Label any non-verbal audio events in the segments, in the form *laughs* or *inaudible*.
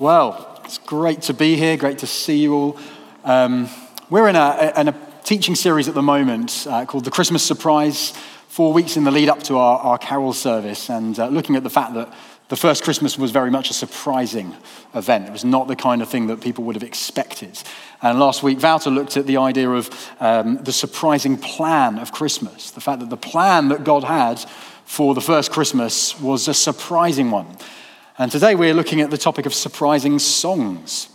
Well, it's great to be here, great to see you all. Um, we're in a, a, teaching series at the moment uh, called The Christmas Surprise, four weeks in the lead up to our, our carol service, and uh, looking at the fact that the first Christmas was very much a surprising event. It was not the kind of thing that people would have expected. And last week, Wouter looked at the idea of um, the surprising plan of Christmas, the fact that the plan that God had for the first Christmas was a surprising one. And today we're looking at the topic of surprising songs.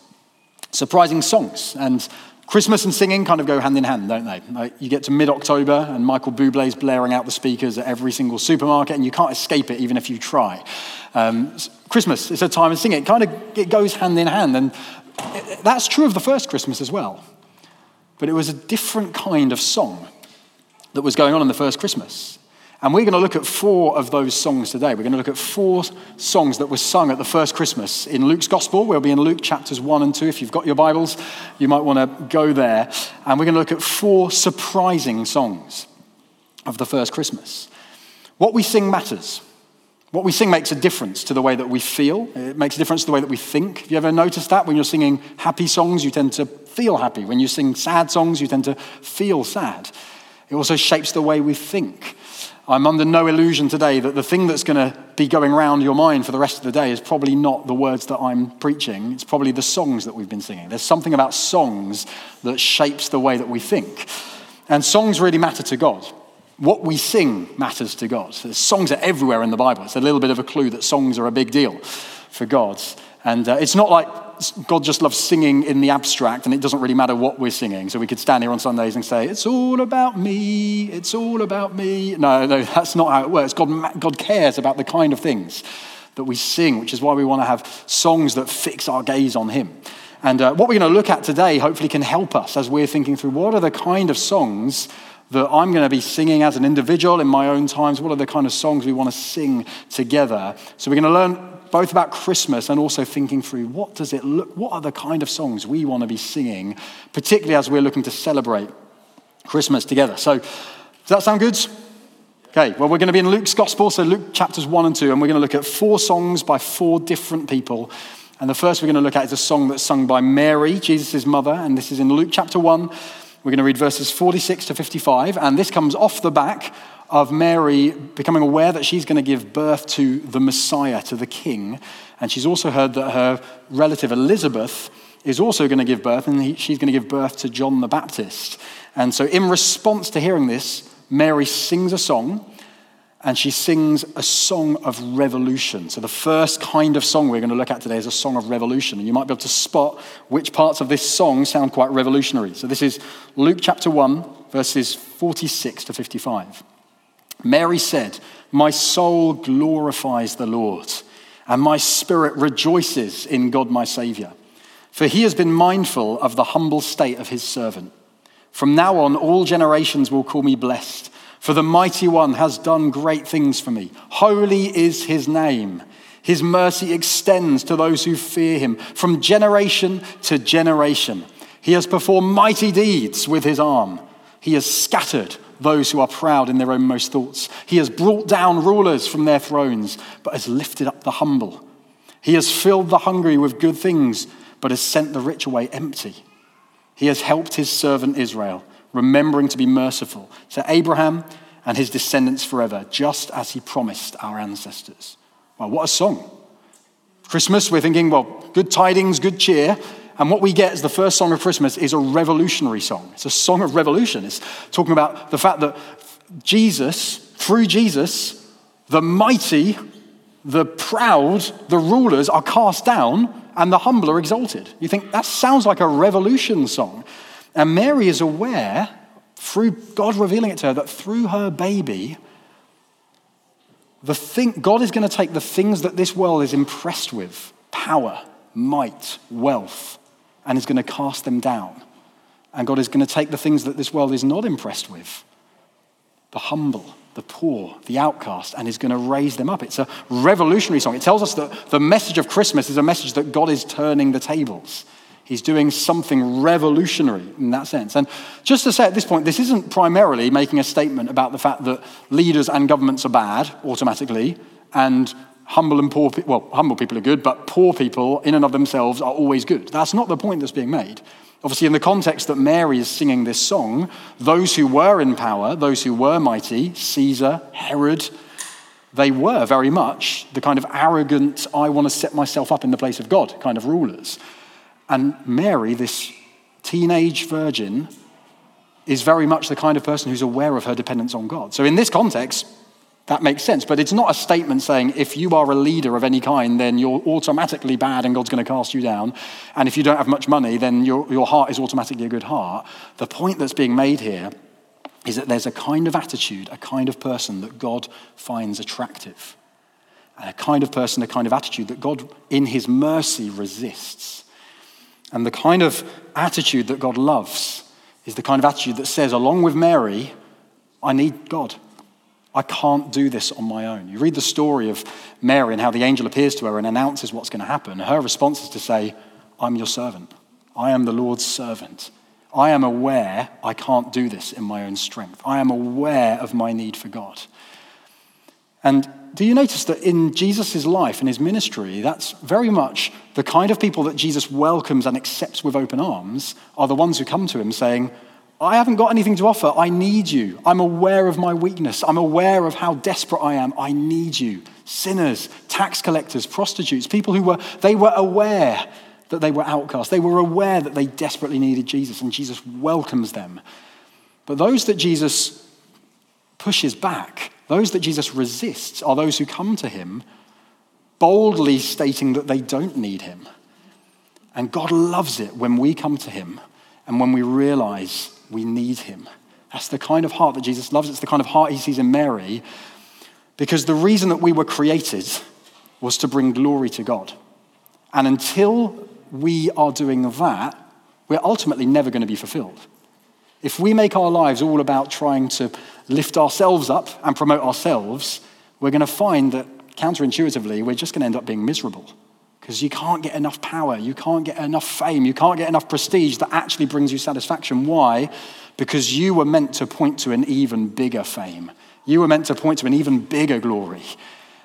Surprising songs. And Christmas and singing kind of go hand in hand, don't they? You get to mid October and Michael Bublé's blaring out the speakers at every single supermarket, and you can't escape it even if you try. Um, Christmas is a time of singing. It kind of it goes hand in hand. And that's true of the first Christmas as well. But it was a different kind of song that was going on in the first Christmas. And we're going to look at four of those songs today. We're going to look at four songs that were sung at the first Christmas in Luke's Gospel. We'll be in Luke chapters 1 and 2. If you've got your Bibles, you might want to go there. And we're going to look at four surprising songs of the first Christmas. What we sing matters. What we sing makes a difference to the way that we feel. It makes a difference to the way that we think. Have you ever noticed that? When you're singing happy songs, you tend to feel happy. When you sing sad songs, you tend to feel sad. It also shapes the way we think. I'm under no illusion today that the thing that's going to be going around your mind for the rest of the day is probably not the words that I'm preaching. It's probably the songs that we've been singing. There's something about songs that shapes the way that we think. And songs really matter to God. What we sing matters to God. Songs are everywhere in the Bible. It's a little bit of a clue that songs are a big deal for God. And uh, it's not like God just loves singing in the abstract and it doesn't really matter what we're singing. So we could stand here on Sundays and say, It's all about me, it's all about me. No, no, that's not how it works. God, God cares about the kind of things that we sing, which is why we want to have songs that fix our gaze on Him. And uh, what we're going to look at today hopefully can help us as we're thinking through what are the kind of songs that I'm going to be singing as an individual in my own times. What are the kind of songs we want to sing together? So we're going to learn both about Christmas and also thinking through what does it look, what are the kind of songs we want to be singing, particularly as we're looking to celebrate Christmas together. So, does that sound good? Okay, well, we're going to be in Luke's Gospel, so Luke chapters 1 and 2, and we're going to look at four songs by four different people. And the first we're going to look at is a song that's sung by Mary, Jesus' mother, and this is in Luke chapter 1. We're going to read verses 46 to 55, and this comes off the back of Mary becoming aware that she's going to give birth to the Messiah, to the King. And she's also heard that her relative Elizabeth is also going to give birth, and she's going to give birth to John the Baptist. And so, in response to hearing this, Mary sings a song, and she sings a song of revolution. So, the first kind of song we're going to look at today is a song of revolution. And you might be able to spot which parts of this song sound quite revolutionary. So, this is Luke chapter 1, verses 46 to 55. Mary said, My soul glorifies the Lord, and my spirit rejoices in God my Savior, for he has been mindful of the humble state of his servant. From now on, all generations will call me blessed, for the mighty one has done great things for me. Holy is his name. His mercy extends to those who fear him from generation to generation. He has performed mighty deeds with his arm. He has scattered those who are proud in their own most thoughts. He has brought down rulers from their thrones, but has lifted up the humble. He has filled the hungry with good things, but has sent the rich away empty. He has helped his servant Israel, remembering to be merciful to Abraham and his descendants forever, just as he promised our ancestors. Well, what a song! Christmas, we're thinking, well, good tidings, good cheer. And what we get as the first song of Christmas is a revolutionary song. It's a song of revolution. It's talking about the fact that Jesus, through Jesus, the mighty, the proud, the rulers are cast down and the humble are exalted. You think that sounds like a revolution song. And Mary is aware, through God revealing it to her, that through her baby, the thing, God is going to take the things that this world is impressed with power, might, wealth and is going to cast them down. And God is going to take the things that this world is not impressed with the humble, the poor, the outcast, and is going to raise them up. It's a revolutionary song. It tells us that the message of Christmas is a message that God is turning the tables. He's doing something revolutionary in that sense. And just to say at this point, this isn't primarily making a statement about the fact that leaders and governments are bad automatically, and humble and poor people, well, humble people are good, but poor people in and of themselves are always good. That's not the point that's being made. Obviously, in the context that Mary is singing this song, those who were in power, those who were mighty, Caesar, Herod, they were very much the kind of arrogant, I want to set myself up in the place of God kind of rulers. And Mary, this teenage virgin, is very much the kind of person who's aware of her dependence on God. So, in this context, that makes sense. But it's not a statement saying if you are a leader of any kind, then you're automatically bad and God's going to cast you down. And if you don't have much money, then your, your heart is automatically a good heart. The point that's being made here is that there's a kind of attitude, a kind of person that God finds attractive. And a kind of person, a kind of attitude that God, in his mercy, resists. And the kind of attitude that God loves is the kind of attitude that says, along with Mary, I need God. I can't do this on my own. You read the story of Mary and how the angel appears to her and announces what's going to happen. Her response is to say, I'm your servant. I am the Lord's servant. I am aware I can't do this in my own strength. I am aware of my need for God. And do you notice that in Jesus' life and his ministry, that's very much the kind of people that Jesus welcomes and accepts with open arms are the ones who come to him saying, I haven't got anything to offer. I need you. I'm aware of my weakness. I'm aware of how desperate I am. I need you. Sinners, tax collectors, prostitutes, people who were, they were aware that they were outcasts. They were aware that they desperately needed Jesus, and Jesus welcomes them. But those that Jesus pushes back, those that Jesus resists, are those who come to him boldly stating that they don't need him. And God loves it when we come to him and when we realize we need him. That's the kind of heart that Jesus loves. It's the kind of heart he sees in Mary because the reason that we were created was to bring glory to God. And until we are doing that, we're ultimately never going to be fulfilled. If we make our lives all about trying to lift ourselves up and promote ourselves, we're going to find that counterintuitively, we're just going to end up being miserable because you can't get enough power, you can't get enough fame, you can't get enough prestige that actually brings you satisfaction. Why? Because you were meant to point to an even bigger fame. You were meant to point to an even bigger glory.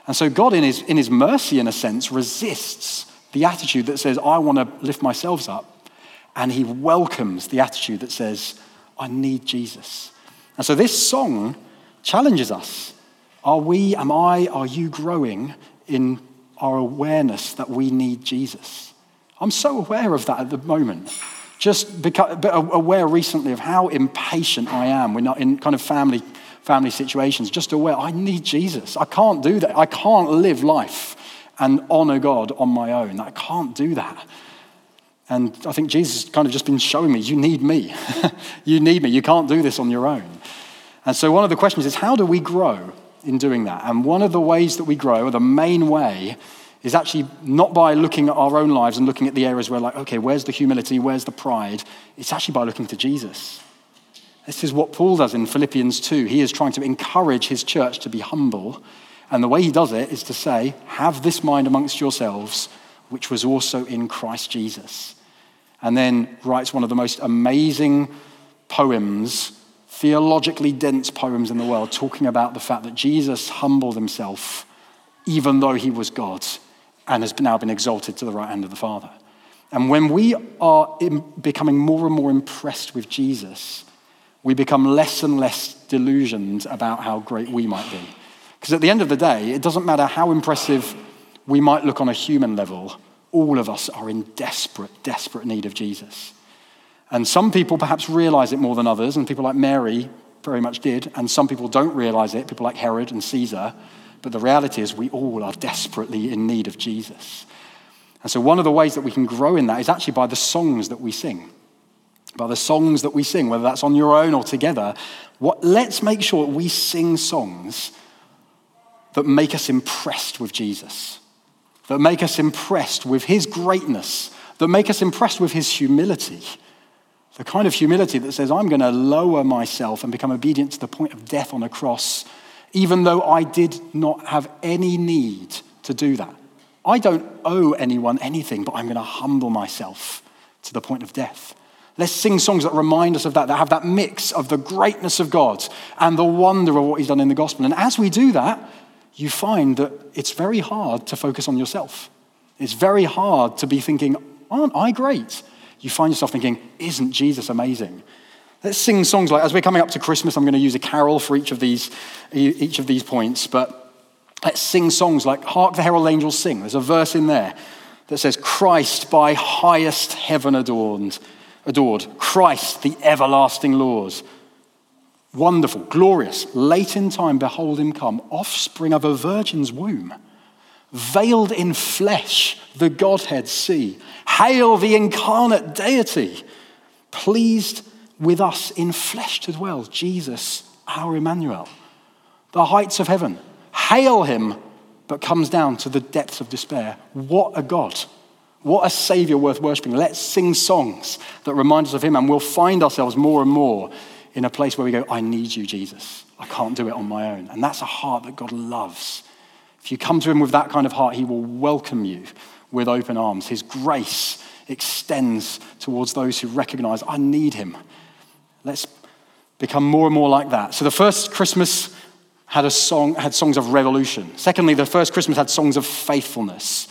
And so God, in his, in his mercy, in a sense, resists the attitude that says, I want to lift myself up. And he welcomes the attitude that says, I need Jesus. And so this song challenges us. Are we, am I, are you growing in our awareness that we need Jesus. I'm so aware of that at the moment. Just become, aware recently of how impatient I am. We're not in kind of family, family situations. Just aware, I need Jesus. I can't do that. I can't live life and honor God on my own. I can't do that. And I think Jesus kind of just been showing me, you need me. *laughs* you need me. You can't do this on your own. And so one of the questions is, how do we grow? In doing that. And one of the ways that we grow, or the main way, is actually not by looking at our own lives and looking at the areas where, like, okay, where's the humility, where's the pride? It's actually by looking to Jesus. This is what Paul does in Philippians 2. He is trying to encourage his church to be humble. And the way he does it is to say, have this mind amongst yourselves, which was also in Christ Jesus. And then writes one of the most amazing poems theologically dense poems in the world talking about the fact that Jesus humbled himself even though he was God and has now been exalted to the right hand of the Father. And when we are becoming more and more impressed with Jesus, we become less and less delusioned about how great we might be. Because at the end of the day, it doesn't matter how impressive we might look on a human level, all of us are in desperate, desperate need of Jesus. And some people perhaps realize it more than others, and people like Mary very much did, and some people don't realize it, people like Herod and Caesar. But the reality is, we all are desperately in need of Jesus. And so, one of the ways that we can grow in that is actually by the songs that we sing. By the songs that we sing, whether that's on your own or together. What, let's make sure we sing songs that make us impressed with Jesus, that make us impressed with his greatness, that make us impressed with his humility the kind of humility that says, I'm going to lower myself and become obedient to the point of death on a cross, even though I did not have any need to do that. I don't owe anyone anything, but I'm going to humble myself to the point of death. Let's sing songs that remind us of that, that have that mix of the greatness of God and the wonder of what He's done in the gospel. And as we do that, you find that it's very hard to focus on yourself. It's very hard to be thinking, aren't I great? You find yourself thinking, isn't Jesus amazing? Let's sing songs like, as we're coming up to Christmas, I'm going to use a carol for each of these, each of these points, but let's sing songs like Hark the Herald Angels Sing. There's a verse in there that says, Christ by highest heaven adorned, adored, Christ the everlasting laws. Wonderful, glorious, late in time, behold him come, offspring of a virgin's womb. Veiled in flesh, the Godhead see. Hail the incarnate deity, pleased with us in flesh to dwell, Jesus, our Emmanuel. The heights of heaven, hail him, but comes down to the depths of despair. What a God. What a Savior worth worshipping. Let's sing songs that remind us of him, and we'll find ourselves more and more in a place where we go, I need you, Jesus. I can't do it on my own. And that's a heart that God loves. If you come to him with that kind of heart, he will welcome you with open arms. His grace extends towards those who recognize, I need him. Let's become more and more like that. So the first Christmas had a song, had songs of revolution. Secondly, the first Christmas had songs of faithfulness.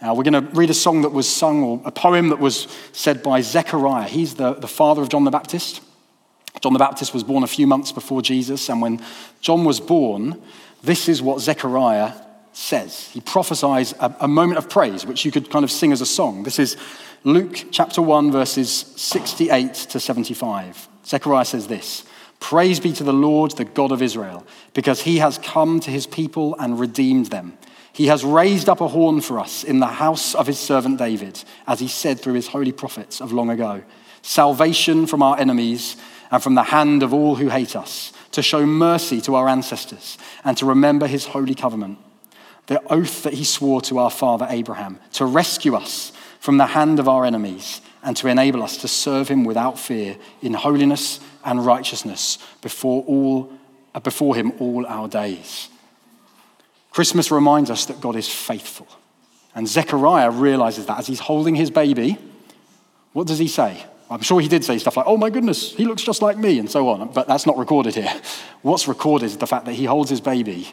Now, we're going to read a song that was sung, or a poem that was said by Zechariah. He's the, the father of John the Baptist. John the Baptist was born a few months before Jesus, and when John was born, this is what Zechariah says. He prophesies a, a moment of praise, which you could kind of sing as a song. This is Luke chapter 1, verses 68 to 75. Zechariah says this Praise be to the Lord, the God of Israel, because he has come to his people and redeemed them. He has raised up a horn for us in the house of his servant David, as he said through his holy prophets of long ago salvation from our enemies and from the hand of all who hate us, to show mercy to our ancestors and to remember his holy covenant, the oath that he swore to our father Abraham, to rescue us from the hand of our enemies and to enable us to serve him without fear in holiness and righteousness before, all, uh, before him all our days. Christmas reminds us that God is faithful. And Zechariah realizes that as he's holding his baby, what does he say? I'm sure he did say stuff like, oh my goodness, he looks just like me, and so on, but that's not recorded here. What's recorded is the fact that he holds his baby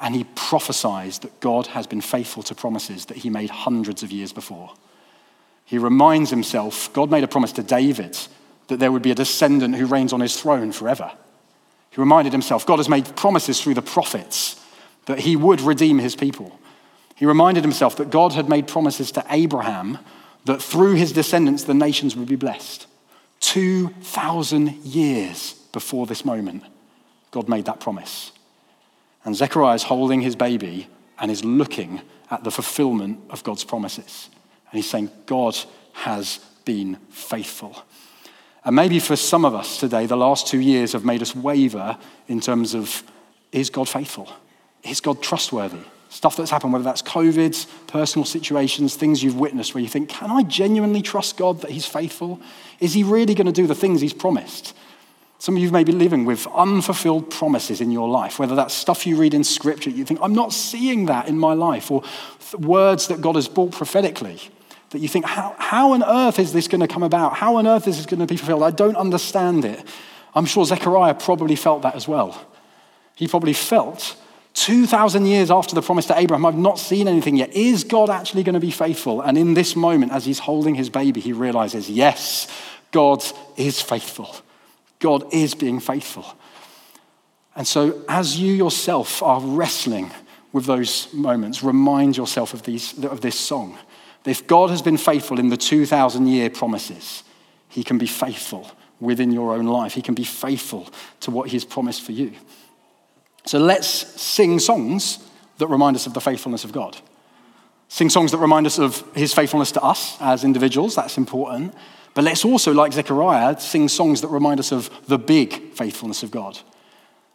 and he prophesies that God has been faithful to promises that he made hundreds of years before. He reminds himself God made a promise to David that there would be a descendant who reigns on his throne forever. He reminded himself God has made promises through the prophets that he would redeem his people. He reminded himself that God had made promises to Abraham that through his descendants the nations would be blessed. 2,000 years before this moment, God made that promise. And Zechariah is holding his baby and is looking at the fulfillment of God's promises. And he's saying, God has been faithful. And maybe for some of us today, the last two years have made us waver in terms of is God faithful? Is God trustworthy? Stuff that's happened, whether that's COVID, personal situations, things you've witnessed where you think, can I genuinely trust God that He's faithful? Is He really going to do the things He's promised? Some of you may be living with unfulfilled promises in your life, whether that's stuff you read in scripture, you think, I'm not seeing that in my life, or words that God has brought prophetically that you think, how, how on earth is this going to come about? How on earth is this going to be fulfilled? I don't understand it. I'm sure Zechariah probably felt that as well. He probably felt 2,000 years after the promise to Abraham, I've not seen anything yet. Is God actually going to be faithful? And in this moment, as he's holding his baby, he realizes, yes, God is faithful. God is being faithful. And so, as you yourself are wrestling with those moments, remind yourself of, these, of this song. If God has been faithful in the 2,000 year promises, he can be faithful within your own life. He can be faithful to what he has promised for you. So let's sing songs that remind us of the faithfulness of God. Sing songs that remind us of his faithfulness to us as individuals, that's important. But let's also, like Zechariah, sing songs that remind us of the big faithfulness of God.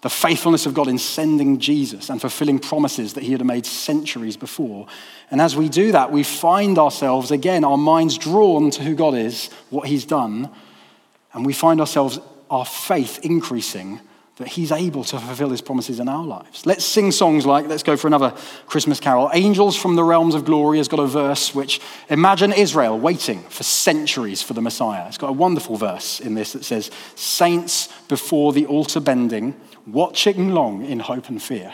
The faithfulness of God in sending Jesus and fulfilling promises that he had made centuries before. And as we do that, we find ourselves, again, our minds drawn to who God is, what he's done, and we find ourselves, our faith increasing that he's able to fulfill his promises in our lives. Let's sing songs like, let's go for another Christmas carol. Angels from the Realms of Glory has got a verse which, imagine Israel waiting for centuries for the Messiah. It's got a wonderful verse in this that says, Saints before the altar bending, watching long in hope and fear.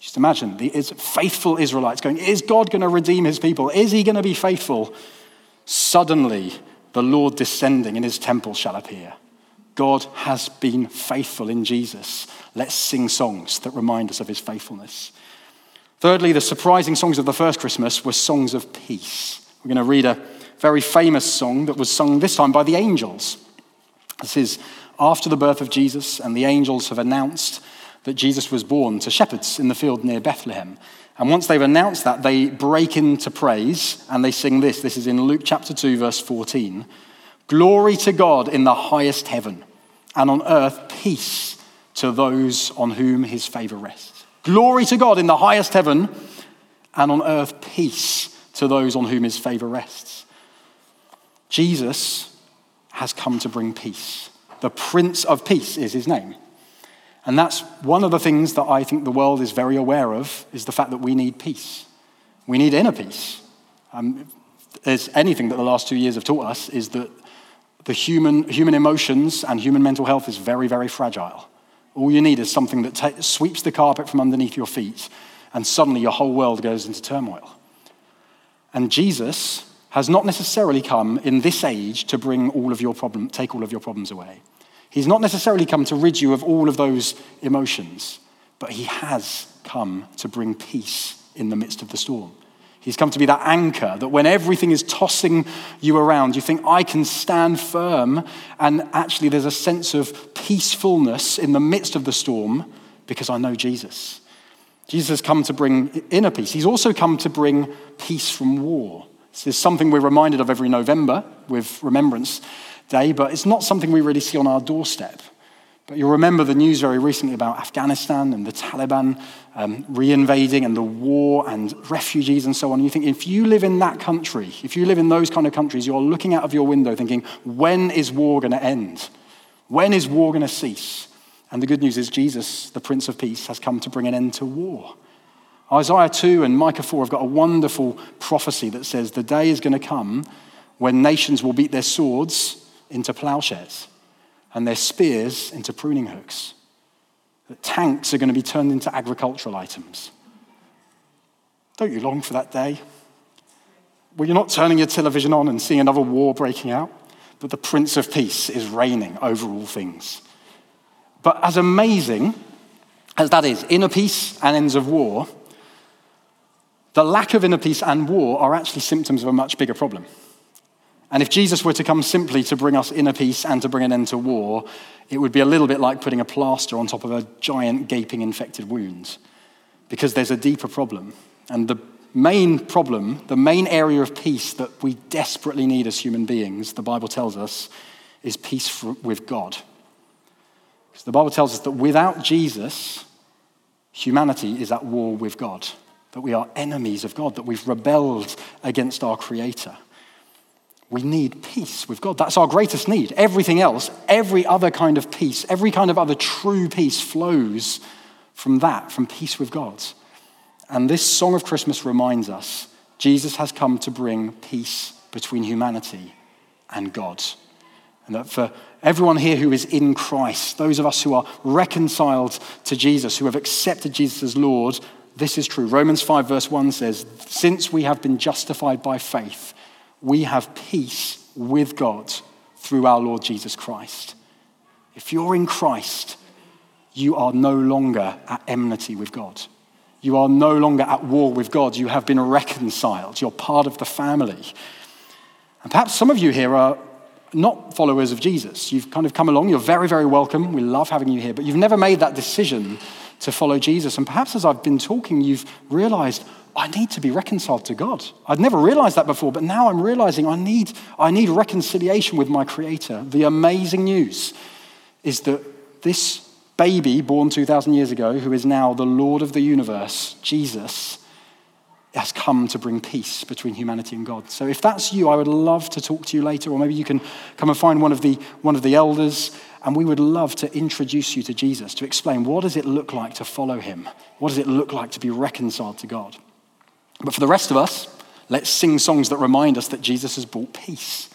Just imagine the faithful Israelites going, Is God going to redeem his people? Is he going to be faithful? Suddenly, the Lord descending in his temple shall appear. God has been faithful in Jesus. Let's sing songs that remind us of his faithfulness. Thirdly, the surprising songs of the first Christmas were songs of peace. We're going to read a very famous song that was sung this time by the angels. This is after the birth of Jesus, and the angels have announced that Jesus was born to shepherds in the field near Bethlehem. And once they've announced that, they break into praise and they sing this. This is in Luke chapter 2, verse 14. Glory to God in the highest heaven, and on earth peace to those on whom his favor rests. Glory to God in the highest heaven, and on earth peace to those on whom his favor rests. Jesus has come to bring peace. The Prince of Peace is his name. And that's one of the things that I think the world is very aware of is the fact that we need peace. We need inner peace. Um, there's anything that the last two years have taught us is that the human, human emotions and human mental health is very, very fragile. All you need is something that sweeps the carpet from underneath your feet, and suddenly your whole world goes into turmoil. And Jesus has not necessarily come in this age to bring all of your problem, take all of your problems away. He's not necessarily come to rid you of all of those emotions, but he has come to bring peace in the midst of the storm. He's come to be that anchor that when everything is tossing you around, you think, I can stand firm. And actually, there's a sense of peacefulness in the midst of the storm because I know Jesus. Jesus has come to bring inner peace. He's also come to bring peace from war. This is something we're reminded of every November with Remembrance Day, but it's not something we really see on our doorstep. But you'll remember the news very recently about Afghanistan and the Taliban um, reinvading and the war and refugees and so on. You think, if you live in that country, if you live in those kind of countries, you're looking out of your window thinking, when is war going to end? When is war going to cease? And the good news is, Jesus, the Prince of Peace, has come to bring an end to war. Isaiah 2 and Micah 4 have got a wonderful prophecy that says the day is going to come when nations will beat their swords into plowshares and their spears into pruning hooks. That tanks are going to be turned into agricultural items. Don't you long for that day? Well, you're not turning your television on and seeing another war breaking out, but the Prince of Peace is reigning over all things. But as amazing as that is, inner peace and ends of war, the lack of inner peace and war are actually symptoms of a much bigger problem. And if Jesus were to come simply to bring us inner peace and to bring an end to war, it would be a little bit like putting a plaster on top of a giant, gaping, infected wound, because there's a deeper problem. And the main problem, the main area of peace that we desperately need as human beings, the Bible tells us, is peace with God. Because the Bible tells us that without Jesus, humanity is at war with God, that we are enemies of God, that we've rebelled against our Creator. We need peace with God. That's our greatest need. Everything else, every other kind of peace, every kind of other true peace flows from that, from peace with God. And this song of Christmas reminds us Jesus has come to bring peace between humanity and God. And that for everyone here who is in Christ, those of us who are reconciled to Jesus, who have accepted Jesus as Lord, this is true. Romans 5, verse 1 says, Since we have been justified by faith, we have peace with God through our Lord Jesus Christ. If you're in Christ, you are no longer at enmity with God. You are no longer at war with God. You have been reconciled. You're part of the family. And perhaps some of you here are not followers of Jesus. You've kind of come along. You're very, very welcome. We love having you here. But you've never made that decision to follow Jesus. And perhaps as I've been talking, you've realized, I need to be reconciled to God. I'd never realized that before, but now I'm realizing I need, I need reconciliation with my Creator. The amazing news is that this baby born 2,000 years ago, who is now the Lord of the universe, Jesus, has come to bring peace between humanity and God. So if that's you, I would love to talk to you later, or maybe you can come and find one of the, one of the elders, and we would love to introduce you to Jesus, to explain what does it look like to follow him? What does it look like to be reconciled to God? But for the rest of us, let's sing songs that remind us that Jesus has brought peace.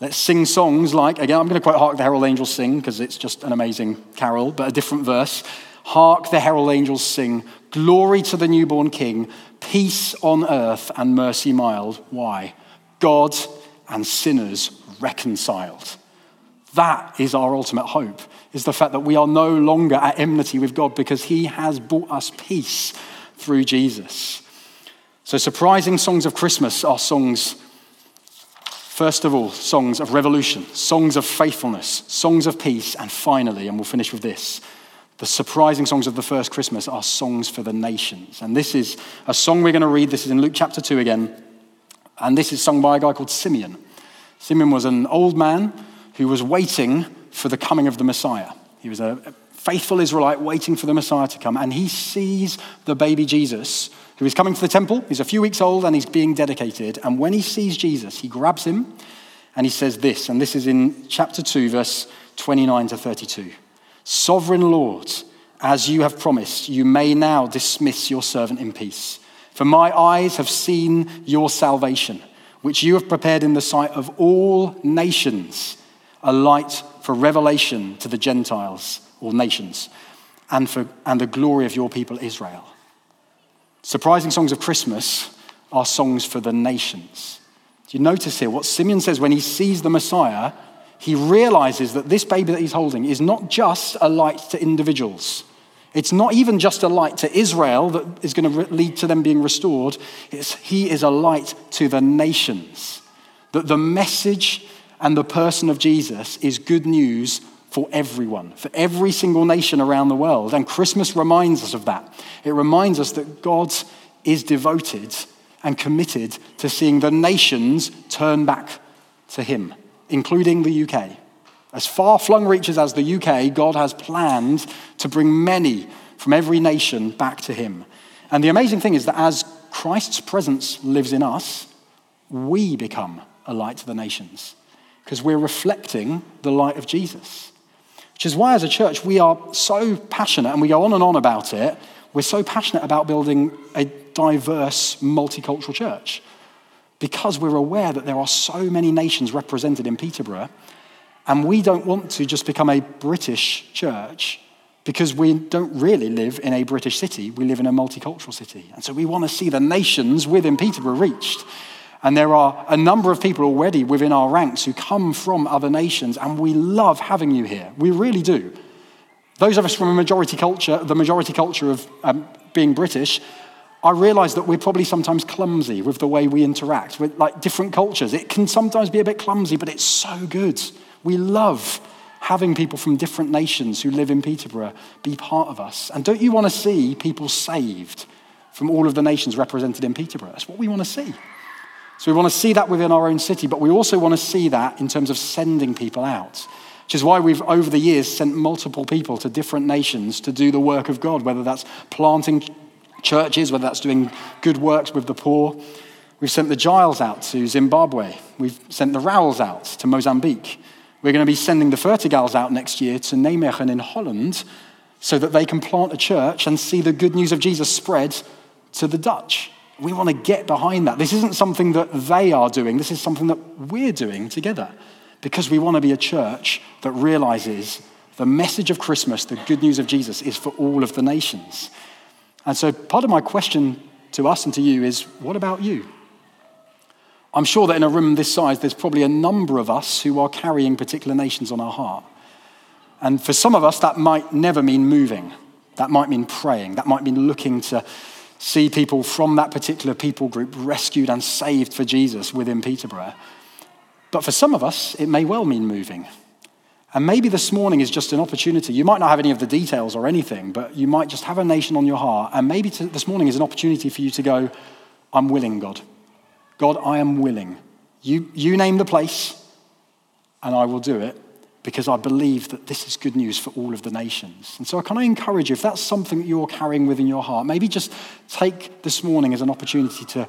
Let's sing songs like, again, I'm going to quote Hark the Herald Angels Sing because it's just an amazing carol, but a different verse. Hark the herald angels sing, Glory to the newborn King, peace on earth and mercy mild. Why? God and sinners reconciled. That is our ultimate hope, is the fact that we are no longer at enmity with God because he has brought us peace through Jesus. So, surprising songs of Christmas are songs, first of all, songs of revolution, songs of faithfulness, songs of peace, and finally, and we'll finish with this, the surprising songs of the first Christmas are songs for the nations. And this is a song we're going to read. This is in Luke chapter 2 again. And this is sung by a guy called Simeon. Simeon was an old man who was waiting for the coming of the Messiah. He was a faithful Israelite waiting for the Messiah to come. And he sees the baby Jesus who is coming to the temple. He's a few weeks old and he's being dedicated. And when he sees Jesus, he grabs him and he says this. And this is in chapter 2, verse 29 to 32. Sovereign Lord, as you have promised, you may now dismiss your servant in peace. For my eyes have seen your salvation, which you have prepared in the sight of all nations, a light for revelation to the Gentiles or nations, and, for, and the glory of your people Israel. Surprising songs of Christmas are songs for the nations. Do you notice here what Simeon says when he sees the Messiah? he realizes that this baby that he's holding is not just a light to individuals. It's not even just a light to Israel that is going to lead to them being restored. It's, he is a light to the nations. That the message and the person of Jesus is good news for everyone, for every single nation around the world. And Christmas reminds us of that. It reminds us that God is devoted and committed to seeing the nations turn back to Him including the UK. As far flung reaches as the UK, God has planned to bring many from every nation back to Him. And the amazing thing is that as Christ's presence lives in us, we become a light to the nations because we're reflecting the light of Jesus. Which is why, as a church, we are so passionate and we go on and on about it. We're so passionate about building a diverse, multicultural church because we're aware that there are so many nations represented in Peterborough, and we don't want to just become a British church because we don't really live in a British city, we live in a multicultural city. And so we want to see the nations within Peterborough reached. And there are a number of people already within our ranks who come from other nations, and we love having you here. We really do. Those of us from a majority culture, the majority culture of um, being British, I realize that we're probably sometimes clumsy with the way we interact with like different cultures. It can sometimes be a bit clumsy, but it's so good. We love having people from different nations who live in Peterborough be part of us. And don't you want to see people saved from all of the nations represented in Peterborough? That's what we want to see. So we want to see that within our own city, but we also want to see that in terms of sending people out. Which is why we've, over the years, sent multiple people to different nations to do the work of God, whether that's planting churches, whether that's doing good works with the poor. We've sent the Giles out to Zimbabwe. We've sent the Rowells out to Mozambique. We're going to be sending the Fertigals out next year to Nijmegen in Holland so that they can plant a church and see the good news of Jesus spread to the Dutch. We want to get behind that. This isn't something that they are doing, this is something that we're doing together because we want to be a church that realizes the message of Christmas, the good news of Jesus, is for all of the nations. And so, part of my question to us and to you is what about you? I'm sure that in a room this size, there's probably a number of us who are carrying particular nations on our heart. And for some of us, that might never mean moving. That might mean praying. That might mean looking to see people from that particular people group rescued and saved for Jesus within Peterborough. But for some of us, it may well mean moving. And maybe this morning is just an opportunity. You might not have any of the details or anything, but you might just have a nation on your heart. And maybe to, this morning is an opportunity for you to go, I'm willing, God. God, I am willing. You, you name the place, and I will do it because I believe that this is good news for all of the nations. And so, I encourage you, if that's something that you're carrying within your heart, maybe just take this morning as an opportunity to,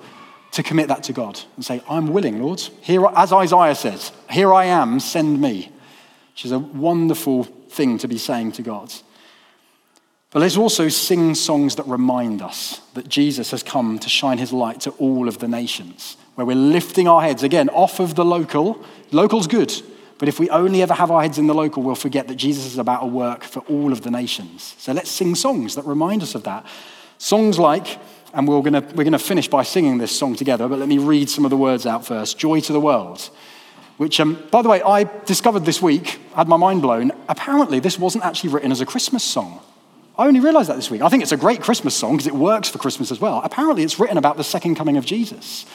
to commit that to God and say, I'm willing, Lord. Here, as Isaiah says, here I am, send me which is a wonderful thing to be saying to God. But let's also sing songs that remind us that Jesus has come to shine his light to all of the nations, where we're lifting our heads again off of the local. Local's good, but if we only ever have our heads in the local, we'll forget that Jesus is about a work for all of the nations. So let's sing songs that remind us of that. Songs like, and we're going we're going to finish by singing this song together, but let me read some of the words out first Joy to the World, which, um, by the way, I discovered this week, had my mind blown. Apparently, this wasn't actually written as a Christmas song. I only realized that this week. I think it's a great Christmas song because it works for Christmas as well. Apparently, it's written about the second coming of Jesus,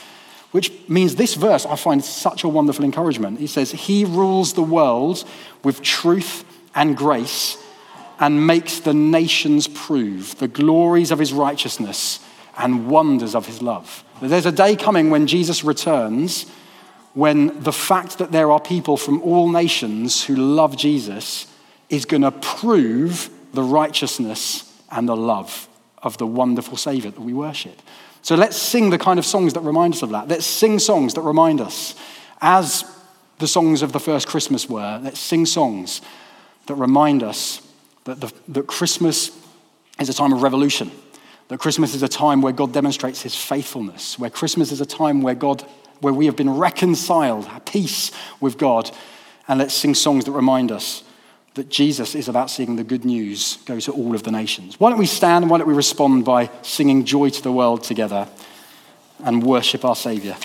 which means this verse I find such a wonderful encouragement. He says, He rules the world with truth and grace and makes the nations prove the glories of his righteousness and wonders of his love. There's a day coming when Jesus returns when the fact that there are people from all nations who love Jesus is going to prove the righteousness and the love of the wonderful Savior that we worship. So let's sing the kind of songs that remind us of that. Let's sing songs that remind us, as the songs of the first Christmas were, let's sing songs that remind us that, the, that Christmas is a time of revolution, that Christmas is a time where God demonstrates his faithfulness, where Christmas is a time where God, where we have been reconciled, at peace with God. And let's sing songs that remind us that Jesus is about seeing the good news go to all of the nations. Why don't we stand and why don't we respond by singing joy to the world together and worship our Savior?